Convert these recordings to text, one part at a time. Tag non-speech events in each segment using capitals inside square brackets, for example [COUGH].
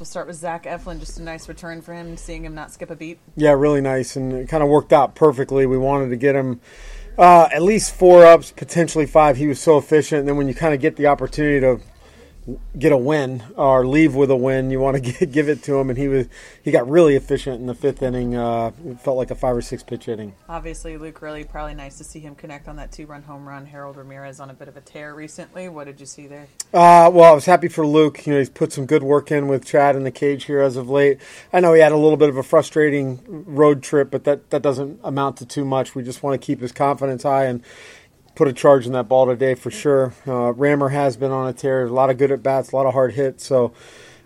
We'll start with Zach Eflin. Just a nice return for him, seeing him not skip a beat. Yeah, really nice, and it kind of worked out perfectly. We wanted to get him uh, at least four ups, potentially five. He was so efficient. And then when you kind of get the opportunity to get a win or leave with a win. You want to [LAUGHS] give it to him, and he was he got really efficient in the fifth inning. Uh, it felt like a five or six pitch inning. Obviously, Luke really probably nice to see him connect on that two run home run. Harold Ramirez on a bit of a tear recently. What did you see there? Uh, well, I was happy for Luke. You know, he's put some good work in with Chad in the cage here as of late. I know he had a little bit of a frustrating road trip, but that that doesn't amount to too much. We just want to keep his confidence high and put a charge in that ball today for sure. Uh, Rammer has been on a tear, a lot of good at bats, a lot of hard hits. So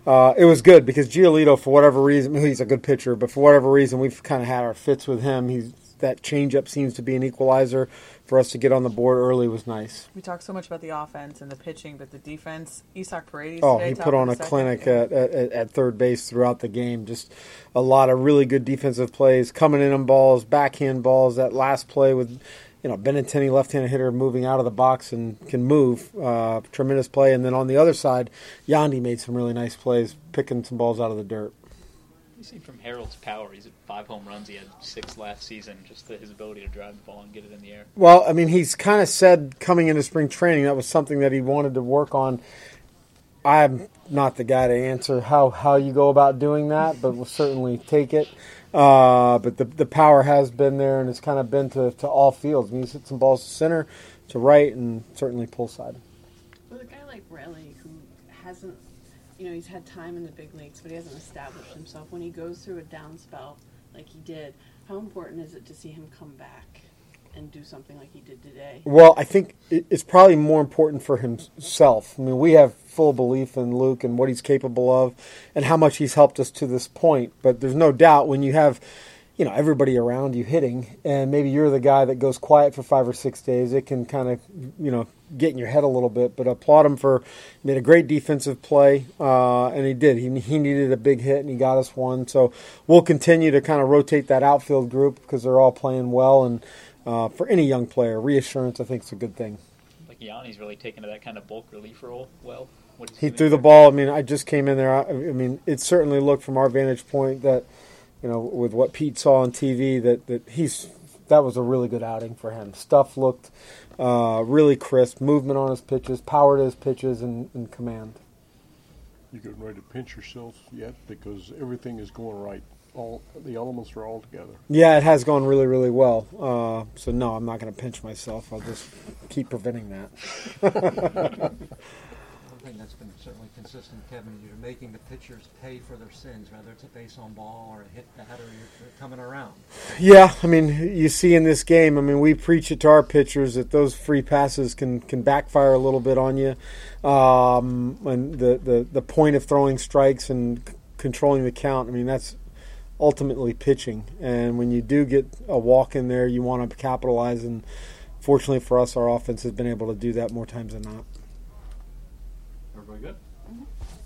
uh, it was good because Giolito, for whatever reason, he's a good pitcher, but for whatever reason, we've kind of had our fits with him. He's that changeup seems to be an equalizer for us to get on the board early was nice. We talk so much about the offense and the pitching, but the defense, Isaac Paredes. Oh, he put on a second. clinic at, at, at third base throughout the game. Just a lot of really good defensive plays, coming in on balls, backhand balls. That last play with you know, Benintendi, left-handed hitter, moving out of the box and can move. Uh, tremendous play. And then on the other side, Yandy made some really nice plays, picking some balls out of the dirt. You see from Harold's power, he's at five home runs. He had six last season. Just the, his ability to drive the ball and get it in the air. Well, I mean, he's kind of said coming into spring training that was something that he wanted to work on. I'm not the guy to answer how, how you go about doing that, but we'll certainly take it. Uh, but the the power has been there, and it's kind of been to, to all fields. I mean, he's hit some balls to center, to right, and certainly pull side. With a guy like Raley, who hasn't, you know, he's had time in the big leagues, but he hasn't established himself. When he goes through a down spell like he did, how important is it to see him come back and do something like he did today? Well, I think it's probably more important for himself. I mean, we have full belief in Luke and what he's capable of and how much he's helped us to this point. But there's no doubt when you have, you know, everybody around you hitting and maybe you're the guy that goes quiet for five or six days, it can kind of, you know, get in your head a little bit. But applaud him for made a great defensive play, uh, and he did. He, he needed a big hit and he got us one. So we'll continue to kind of rotate that outfield group because they're all playing well and uh, for any young player, reassurance I think is a good thing. Like Yonny's really taken to that kind of bulk relief role well. He threw the ball. I mean, I just came in there. I, I mean, it certainly looked from our vantage point that, you know, with what Pete saw on TV, that that he's that was a really good outing for him. Stuff looked uh, really crisp, movement on his pitches, power to his pitches, and, and command. You getting ready to pinch yourself yet? Because everything is going right all the elements are all together. Yeah, it has gone really, really well. Uh, so no, I'm not going to pinch myself. I'll just keep preventing that. One thing that's been certainly consistent, Kevin, is you're making the pitchers pay for their sins, whether it's a base on ball or a hit batter you're coming around. Yeah, I mean, you see in this game, I mean, we preach it to our pitchers that those free passes can, can backfire a little bit on you. Um, and the, the, the point of throwing strikes and controlling the count, I mean, that's ultimately pitching. And when you do get a walk in there, you want to capitalize. And fortunately for us, our offense has been able to do that more times than not. Everybody good?